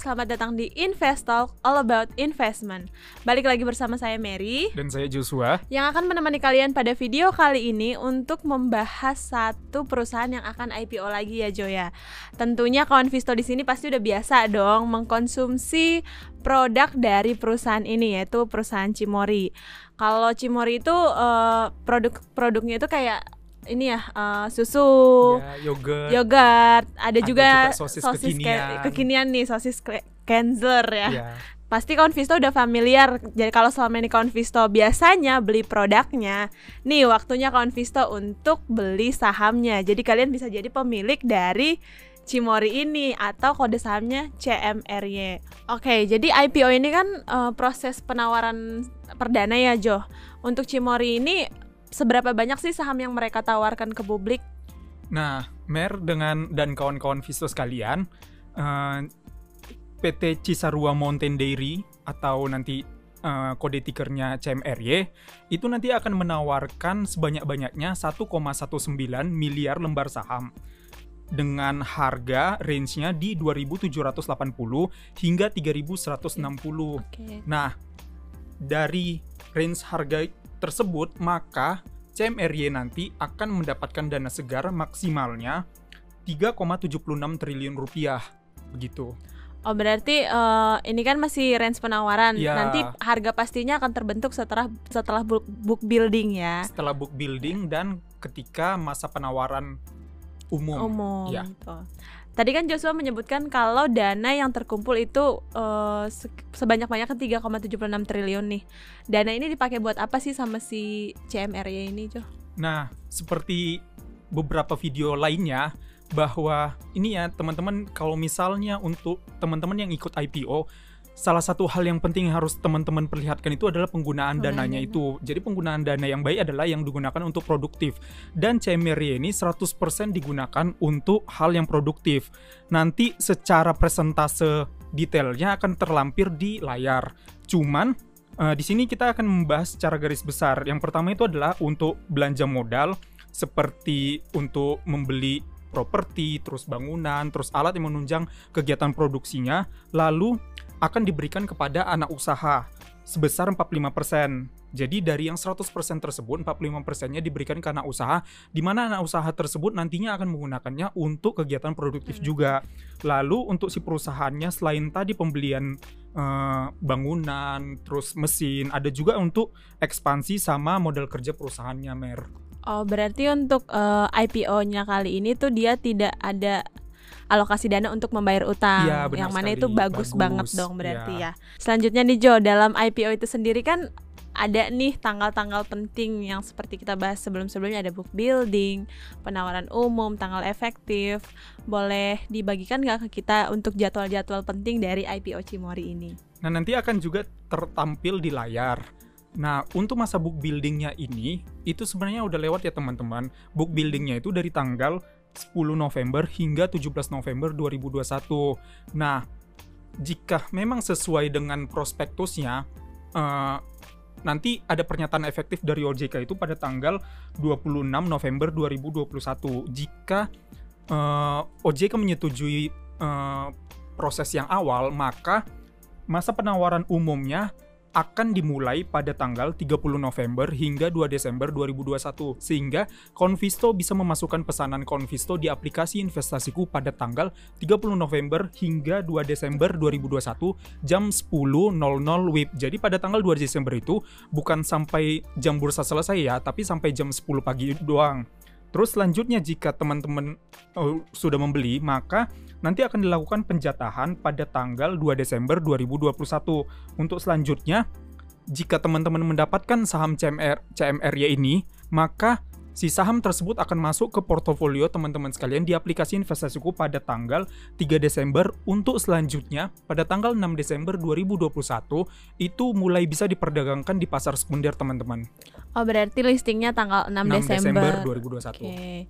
selamat datang di Investalk All About Investment. Balik lagi bersama saya Mary Dan saya Joshua. yang akan menemani kalian pada video kali ini untuk membahas satu perusahaan yang akan IPO lagi ya Joya. Tentunya kawan Visto di sini pasti udah biasa dong mengkonsumsi produk dari perusahaan ini yaitu perusahaan Cimori. Kalau Cimori itu eh, produk-produknya itu kayak ini ya eh, susu, Ya, yogurt. yogurt, ada, Ada juga, juga sosis ke- kekinian. kekinian nih sosis ke- Kenzler ya. Ya. Pasti kawan Visto udah familiar. Jadi kalau selama ini kawan Visto biasanya beli produknya, nih waktunya kawan Visto untuk beli sahamnya. Jadi kalian bisa jadi pemilik dari Cimori ini atau kode sahamnya CMRY. Oke, jadi IPO ini kan eh, proses penawaran perdana ya Jo. Untuk Cimori ini seberapa banyak sih saham yang mereka tawarkan ke publik? Nah, Mer dengan dan kawan-kawan Visto sekalian, eh, PT Cisarua Mountain Dairy atau nanti eh, kode tikernya CMRY itu nanti akan menawarkan sebanyak-banyaknya 1,19 miliar lembar saham dengan harga range-nya di 2.780 hingga 3.160. Oke. Nah, dari range harga tersebut, maka CMRY nanti akan mendapatkan dana segar maksimalnya 3,76 triliun rupiah. Begitu. Oh berarti eh, ini kan masih range penawaran. Iya. Nanti harga pastinya akan terbentuk setelah setelah book, book building ya. Setelah book building dan ketika masa penawaran umum. Umum. Ya. gitu. Tadi kan Joshua menyebutkan kalau dana yang terkumpul itu se- sebanyak-banyaknya 3,76 triliun nih. Dana ini dipakai buat apa sih sama si CMRY ini, Jo? Nah, seperti beberapa video lainnya bahwa ini ya teman-teman kalau misalnya untuk teman-teman yang ikut IPO salah satu hal yang penting yang harus teman-teman perlihatkan itu adalah penggunaan dananya dana. itu. Jadi penggunaan dana yang baik adalah yang digunakan untuk produktif. Dan CMRY ini 100% digunakan untuk hal yang produktif. Nanti secara presentase detailnya akan terlampir di layar. Cuman eh, di sini kita akan membahas secara garis besar. Yang pertama itu adalah untuk belanja modal seperti untuk membeli properti, terus bangunan, terus alat yang menunjang kegiatan produksinya, lalu akan diberikan kepada anak usaha sebesar 45%. Jadi dari yang 100% tersebut 45%-nya diberikan ke anak usaha di mana anak usaha tersebut nantinya akan menggunakannya untuk kegiatan produktif Hmm. juga. Lalu untuk si perusahaannya selain tadi pembelian eh, bangunan, terus mesin, ada juga untuk ekspansi sama model kerja perusahaannya, Mer. Oh, berarti untuk eh, IPO-nya kali ini tuh dia tidak ada alokasi dana untuk membayar utang. Benar yang mana sekali. itu bagus, Bagus, banget dong berarti iya. ya. Selanjutnya nih Jo, dalam IPO itu sendiri kan ada nih tanggal-tanggal penting yang seperti kita bahas sebelum-sebelumnya ada book building, penawaran umum, tanggal efektif. Boleh dibagikan nggak ke kita untuk jadwal-jadwal penting dari IPO Cimori ini? Nah, nanti akan juga tertampil di layar. Nah, untuk masa book buildingnya ini, itu sebenarnya udah lewat ya teman-teman. Book buildingnya itu dari tanggal 10 November hingga 17 November 2021. Nah, jika memang sesuai dengan prospektusnya, eh, nanti ada pernyataan efektif dari OJK itu pada tanggal 26 November 2021. Jika eh, OJK menyetujui eh, proses yang awal, maka masa penawaran umumnya akan dimulai pada tanggal 30 November hingga 2 Desember 2021 sehingga Konvisto bisa memasukkan pesanan Konvisto di aplikasi investasiku pada tanggal 30 November hingga 2 Desember 2021 jam 10.00 WIB. Jadi pada tanggal 2 Desember itu bukan sampai jam bursa selesai ya, tapi sampai jam 10 pagi doang. Terus selanjutnya jika teman-teman oh, sudah membeli, maka nanti akan dilakukan penjatahan pada tanggal 2 Desember 2021. Untuk selanjutnya, jika teman-teman mendapatkan saham CMR CMRY ini, maka si saham tersebut akan masuk ke portofolio teman-teman sekalian di aplikasi investasiku pada tanggal 3 Desember untuk selanjutnya pada tanggal 6 Desember 2021 itu mulai bisa diperdagangkan di pasar sekunder teman-teman. Oh, berarti listingnya tanggal 6, 6 Desember Desember. 2021. Oke.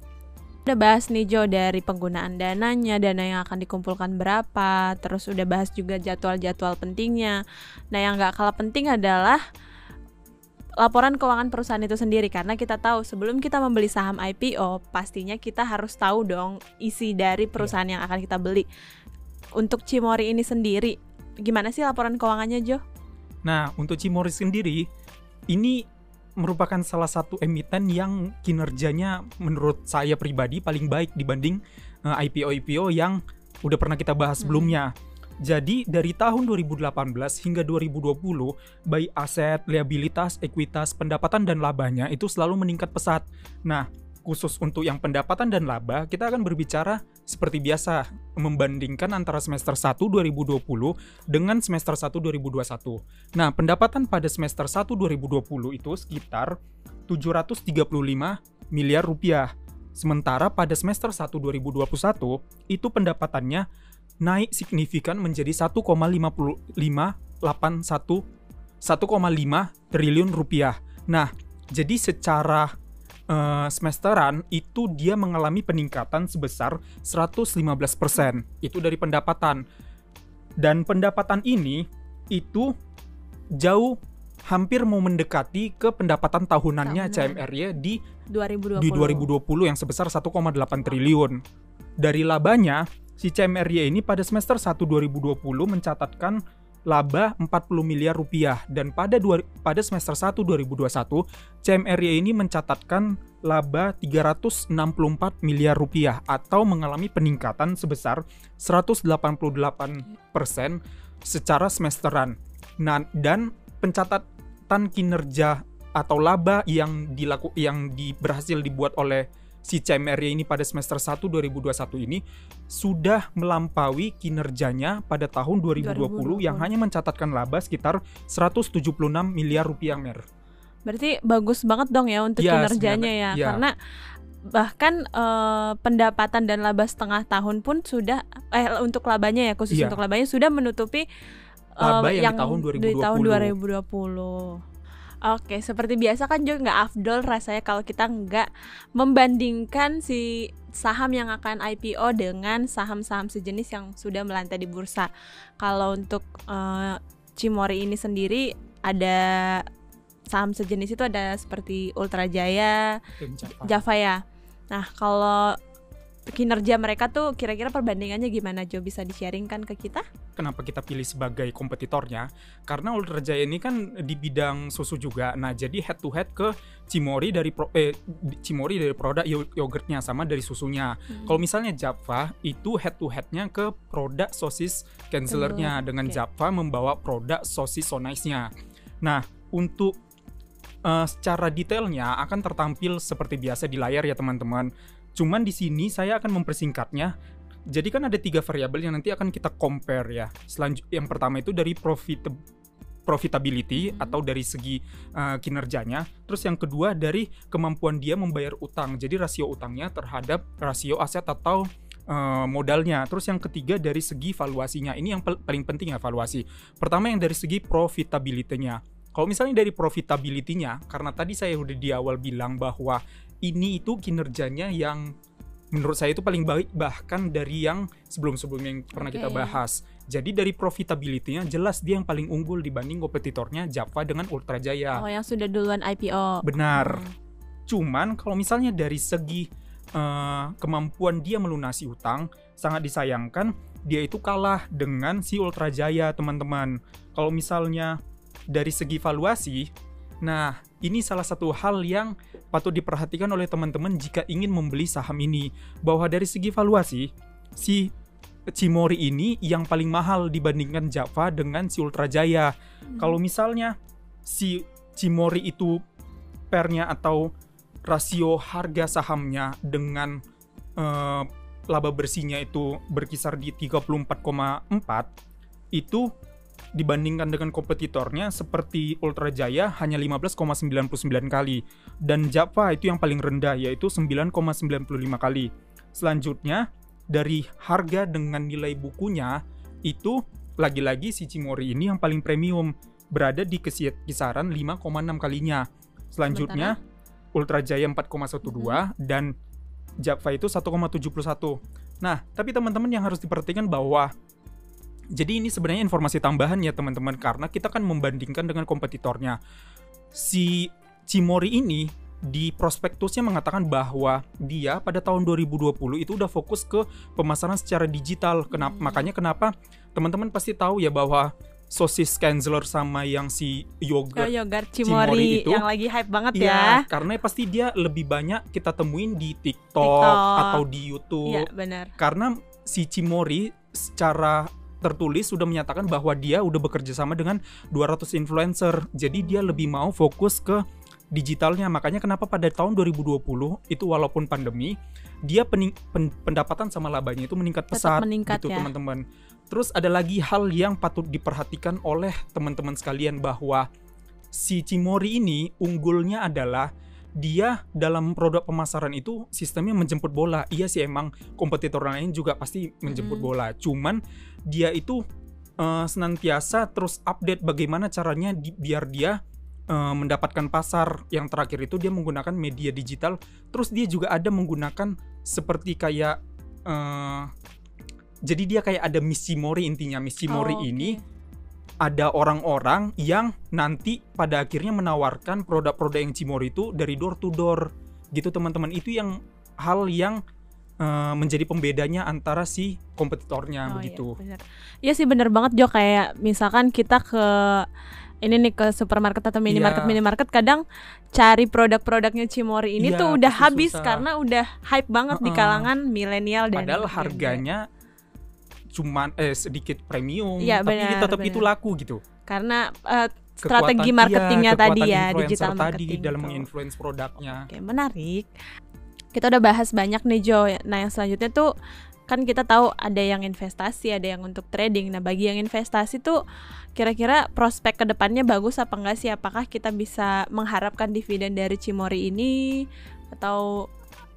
Udah bahas nih Jo dari penggunaan dananya, dana yang akan dikumpulkan berapa, terus udah bahas juga jadwal-jadwal pentingnya. Nah yang nggak kalah penting adalah laporan keuangan perusahaan itu sendiri karena kita tahu sebelum kita membeli saham IPO pastinya kita harus tahu dong isi dari perusahaan yang akan kita beli. untuk Cimori ini sendiri gimana sih laporan keuangannya Jo? Nah, untuk Cimori sendiri ini merupakan salah satu emiten yang kinerjanya menurut saya pribadi paling baik dibanding uh, IPO-IPO yang udah pernah kita bahas Hmm. sebelumnya. Jadi dari tahun 2018 hingga 2020, baik aset, liabilitas, ekuitas, pendapatan dan labanya itu selalu meningkat pesat. Nah, khusus untuk yang pendapatan dan laba, kita akan berbicara seperti biasa membandingkan antara semester 1 2020 dengan semester 1 2021. Nah, pendapatan pada semester 1 2020 itu sekitar 735 miliar rupiah. Sementara pada semester 1 2021 itu pendapatannya naik signifikan menjadi 1,5581 1,5 triliun rupiah. Nah, jadi secara eh, semesteran itu dia mengalami peningkatan sebesar 115%. Itu dari pendapatan. Dan pendapatan ini itu jauh hampir mau mendekati ke pendapatan tahunannya Tahunan. CMRY di 2020. di 2020 yang sebesar 1,8 triliun. Dari labanya, si CMRY ini pada semester 1 2020 mencatatkan laba 40 miliar rupiah dan pada dua, pada semester 1 2021 CMRY ini mencatatkan laba 364 miliar rupiah atau mengalami peningkatan sebesar 188% secara semesteran. Nah, dan pencatatan kinerja atau laba yang dilaku yang di, berhasil dibuat oleh si CMRY ini pada semester 1 2021 ini sudah melampaui kinerjanya pada tahun 2020, 2020. yang hanya mencatatkan laba sekitar 176 miliar rupiah mer. Berarti bagus banget dong ya untuk Iya, kinerjanya ya, iya. karena bahkan eh, pendapatan dan laba setengah tahun pun sudah eh untuk labanya ya khusus Iya. untuk labanya sudah menutupi eh, Laba yang di tahun di tahun 2020. 2020. Oke, seperti biasa kan juga nggak afdol rasanya kalau kita nggak membandingkan si saham yang akan IPO dengan saham-saham sejenis yang sudah melantai di bursa. Kalau untuk eh, Cimori ini sendiri ada saham sejenis itu ada seperti Ultra Jaya, Java. Java ya. Nah, kalau kinerja mereka tuh kira-kira perbandingannya gimana Jo bisa di-sharingkan ke kita? Kenapa kita pilih sebagai kompetitornya? Karena Ultra Jaya ini kan di bidang susu juga. Nah, jadi head to head ke Cimori dari pro, eh, Cimori dari produk yo- yogurtnya sama dari susunya. Kalau misalnya Java itu head to headnya ke produk sosis cancelernya Telur, dengan oke. Java membawa produk sosis so nice-nya. Nah, untuk eh, secara detailnya akan tertampil seperti biasa di layar ya teman-teman. Cuman di sini saya akan mempersingkatnya. Jadi kan ada tiga variabel yang nanti akan kita compare ya. Selanjut yang pertama itu dari profit profitability atau dari segi eh, kinerjanya. Terus yang kedua dari kemampuan dia membayar utang. Jadi rasio utangnya terhadap rasio aset atau eh, modalnya. Terus yang ketiga dari segi valuasinya. Ini yang paling penting ya valuasi. Pertama yang dari segi profitability-nya. Kalau misalnya dari profitability-nya, karena tadi saya udah di awal bilang bahwa ini itu kinerjanya yang menurut saya itu paling baik bahkan dari yang sebelum-sebelumnya yang pernah kita Oke. bahas. Jadi dari profitability-nya jelas dia yang paling unggul dibanding kompetitornya Java dengan Ultra Jaya. Oh, yang sudah duluan IPO. Benar. Hmm. Cuman kalau misalnya dari segi eh, kemampuan dia melunasi utang sangat disayangkan dia itu kalah dengan si Ultra Jaya teman-teman. Kalau misalnya dari segi valuasi, nah ini salah satu hal yang patut diperhatikan oleh teman-teman jika ingin membeli saham ini bahwa dari segi valuasi si Cimori ini yang paling mahal dibandingkan Java dengan si Ultra Jaya. Kalau misalnya si Cimori itu pernya atau rasio harga sahamnya dengan eh, laba bersihnya itu berkisar di 34,4 itu dibandingkan dengan kompetitornya seperti Ultra Jaya hanya 15,99 kali dan Java itu yang paling rendah yaitu 9,95 kali. Selanjutnya dari harga dengan nilai bukunya itu lagi-lagi si Cimori ini yang paling premium berada di kisaran 5,6 kalinya. Selanjutnya Ultra Jaya 4,12 dan Java itu 1,71. Nah, tapi teman-teman yang harus diperhatikan bahwa jadi ini sebenarnya informasi tambahan ya teman-teman karena kita kan membandingkan dengan kompetitornya. Si Cimori ini di prospektusnya mengatakan bahwa dia pada tahun 2020 itu udah fokus ke pemasaran secara digital. Kenapa? Hmm. Makanya kenapa teman-teman pasti tahu ya bahwa sosis Kanzler sama yang si Oh, yogurt yogurt Cimory Cimory itu. yang lagi hype banget Iya, ya. karena pasti dia lebih banyak kita temuin di TikTok, TikTok. atau di YouTube. Iya, benar. Karena si Cimori secara tertulis sudah menyatakan bahwa dia udah bekerja sama dengan 200 influencer. Jadi dia lebih mau fokus ke digitalnya. Makanya kenapa pada tahun 2020 itu walaupun pandemi, dia pening- pen- pendapatan sama labanya itu meningkat Tetap pesat meningkat gitu ya. teman-teman. Terus ada lagi hal yang patut diperhatikan oleh teman-teman sekalian bahwa si Cimori ini unggulnya adalah dia dalam produk pemasaran itu sistemnya menjemput bola. Iya sih emang kompetitor lain juga pasti menjemput Mm. bola. Cuman dia itu eh, senantiasa terus update bagaimana caranya di- biar dia eh, mendapatkan pasar. Yang terakhir itu dia menggunakan media digital. Terus dia juga ada menggunakan seperti kayak eh, jadi dia kayak ada Miss Cimori intinya. Miss Cimori Oh, oke. ini ada orang-orang yang nanti pada akhirnya menawarkan produk-produk yang Cimori itu dari door to door gitu teman-teman itu yang hal yang eh, menjadi pembedanya antara si kompetitornya Oh, begitu. Iya, bener. Iya sih bener banget Jo kayak misalkan kita ke ini nih ke supermarket atau minimarket Iya. minimarket kadang cari produk-produknya Cimori ini Iya, tuh udah habis susah. karena udah hype banget di Heeh. kalangan milenial dan Padahal harganya cuman eh sedikit premium Iya, tapi benar, tetap benar. itu laku gitu. karena Kekuatan- strategi iya, marketingnya tadi kekuatan ya digital tadi marketing dalam tuh. menginfluence produknya. Oke, menarik. Kita udah bahas banyak nih Jo. Nah, yang selanjutnya tuh kan kita tahu ada yang investasi, ada yang untuk trading. Nah, bagi yang investasi tuh kira-kira prospek ke depannya bagus apa enggak sih? Apakah kita bisa mengharapkan dividen dari Cimori ini atau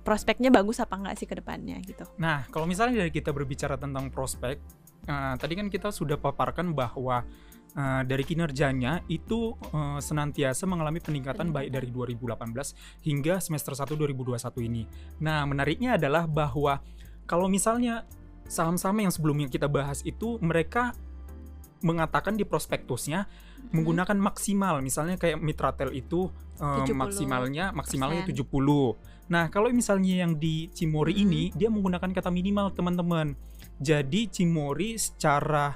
prospeknya bagus apa enggak sih ke depannya gitu? Nah, kalau misalnya dari kita berbicara tentang prospek, eh, tadi kan kita sudah paparkan bahwa eh, dari kinerjanya itu eh, senantiasa mengalami peningkatan baik dari 2018 hingga semester 1 2021 ini. Nah, menariknya adalah bahwa kalau misalnya saham-saham yang sebelumnya kita bahas itu mereka mengatakan di prospektusnya menggunakan maksimal misalnya kayak Mitratel itu 70%. maksimalnya maksimalnya 70. Nah, kalau misalnya yang di Cimori Mhm. ini dia menggunakan kata minimal, teman-teman. Jadi Cimori secara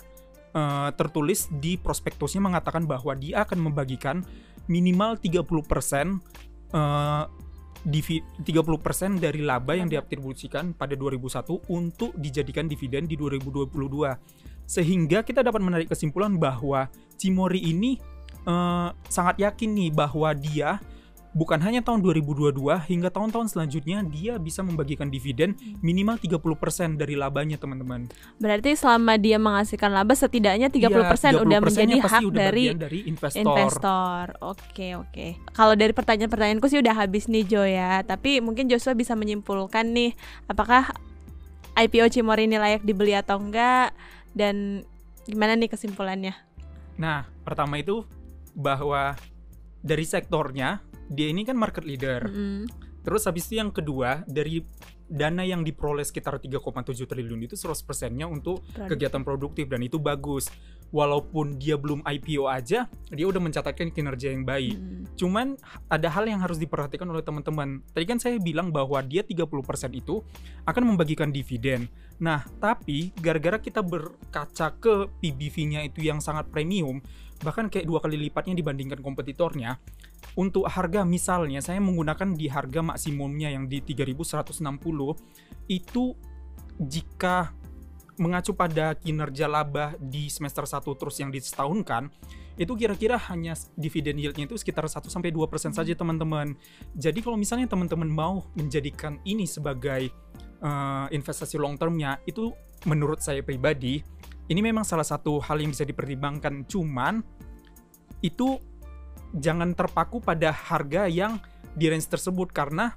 eh, tertulis di prospektusnya mengatakan bahwa dia akan membagikan minimal 30% eh divi 30% dari laba yang diatribusikan pada 2001 untuk dijadikan dividen di 2022. Sehingga kita dapat menarik kesimpulan bahwa Cimori ini eh, sangat yakin nih bahwa dia bukan hanya tahun 2022 hingga tahun-tahun selanjutnya dia bisa membagikan dividen minimal 30% dari labanya teman-teman. Berarti selama dia menghasilkan laba setidaknya 30% Iya, udah 30% menjadi -nya pasti hak udah dari dari investor. investor. Oke, oke. Kalau dari pertanyaan-pertanyaanku sih udah habis nih Jo ya. Tapi mungkin Joshua bisa menyimpulkan nih apakah IPO Cimori ini layak dibeli atau enggak dan gimana nih kesimpulannya? Nah, pertama itu bahwa dari sektornya dia ini kan market leader. Mm-mm. Terus habis itu yang kedua dari dana yang diperoleh sekitar 3,7 triliun itu 100%-nya untuk Produk. kegiatan produktif dan itu bagus. Walaupun dia belum IPO aja, dia udah mencatatkan kinerja yang baik. Mm. Cuman ada hal yang harus diperhatikan oleh teman-teman. Tadi kan saya bilang bahwa dia 30% itu akan membagikan dividen. Nah, tapi gara-gara kita berkaca ke PBV-nya itu yang sangat premium, bahkan kayak dua kali lipatnya dibandingkan kompetitornya, untuk harga misalnya saya menggunakan di harga maksimumnya yang di 3160 itu jika mengacu pada kinerja laba di semester 1 terus yang disetahunkan itu kira-kira hanya dividen yieldnya itu sekitar 1 sampai 2% saja teman-teman. Jadi kalau misalnya teman-teman mau menjadikan ini sebagai eh, investasi long termnya itu menurut saya pribadi ini memang salah satu hal yang bisa dipertimbangkan cuman itu jangan terpaku pada harga yang di range tersebut karena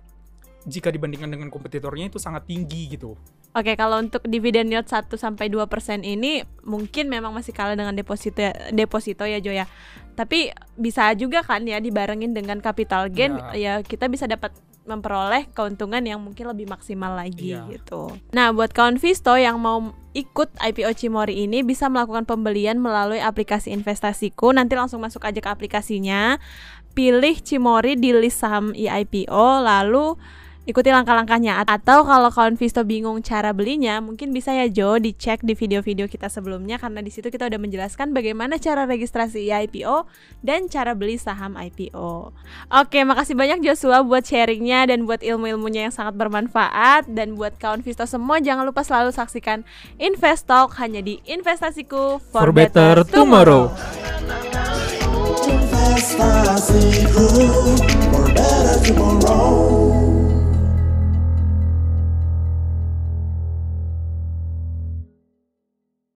jika dibandingkan dengan kompetitornya itu sangat tinggi gitu. Oke, kalau untuk dividen yield 1 sampai 2% ini mungkin memang masih kalah dengan deposito deposito ya Jo ya. Tapi bisa juga kan ya dibarengin dengan capital gain ya kita bisa dapat memperoleh keuntungan yang mungkin lebih maksimal lagi Iya. gitu. Nah, buat kawan Visto yang mau ikut IPO Cimori ini bisa melakukan pembelian melalui aplikasi investasiku. Nanti langsung masuk aja ke aplikasinya. pilih Cimori di list saham IPO lalu ikuti langkah-langkahnya atau kalau kawan Visto bingung cara belinya mungkin bisa ya Jo dicek di video-video kita sebelumnya karena di situ kita udah menjelaskan bagaimana cara registrasi IPO dan cara beli saham IPO. Oke, makasih banyak Joshua buat sharingnya dan buat ilmu-ilmunya yang sangat bermanfaat dan buat kawan Visto semua jangan lupa selalu saksikan Invest Talk hanya di Investasiku for, for better, tomorrow. Investasiku for better tomorrow.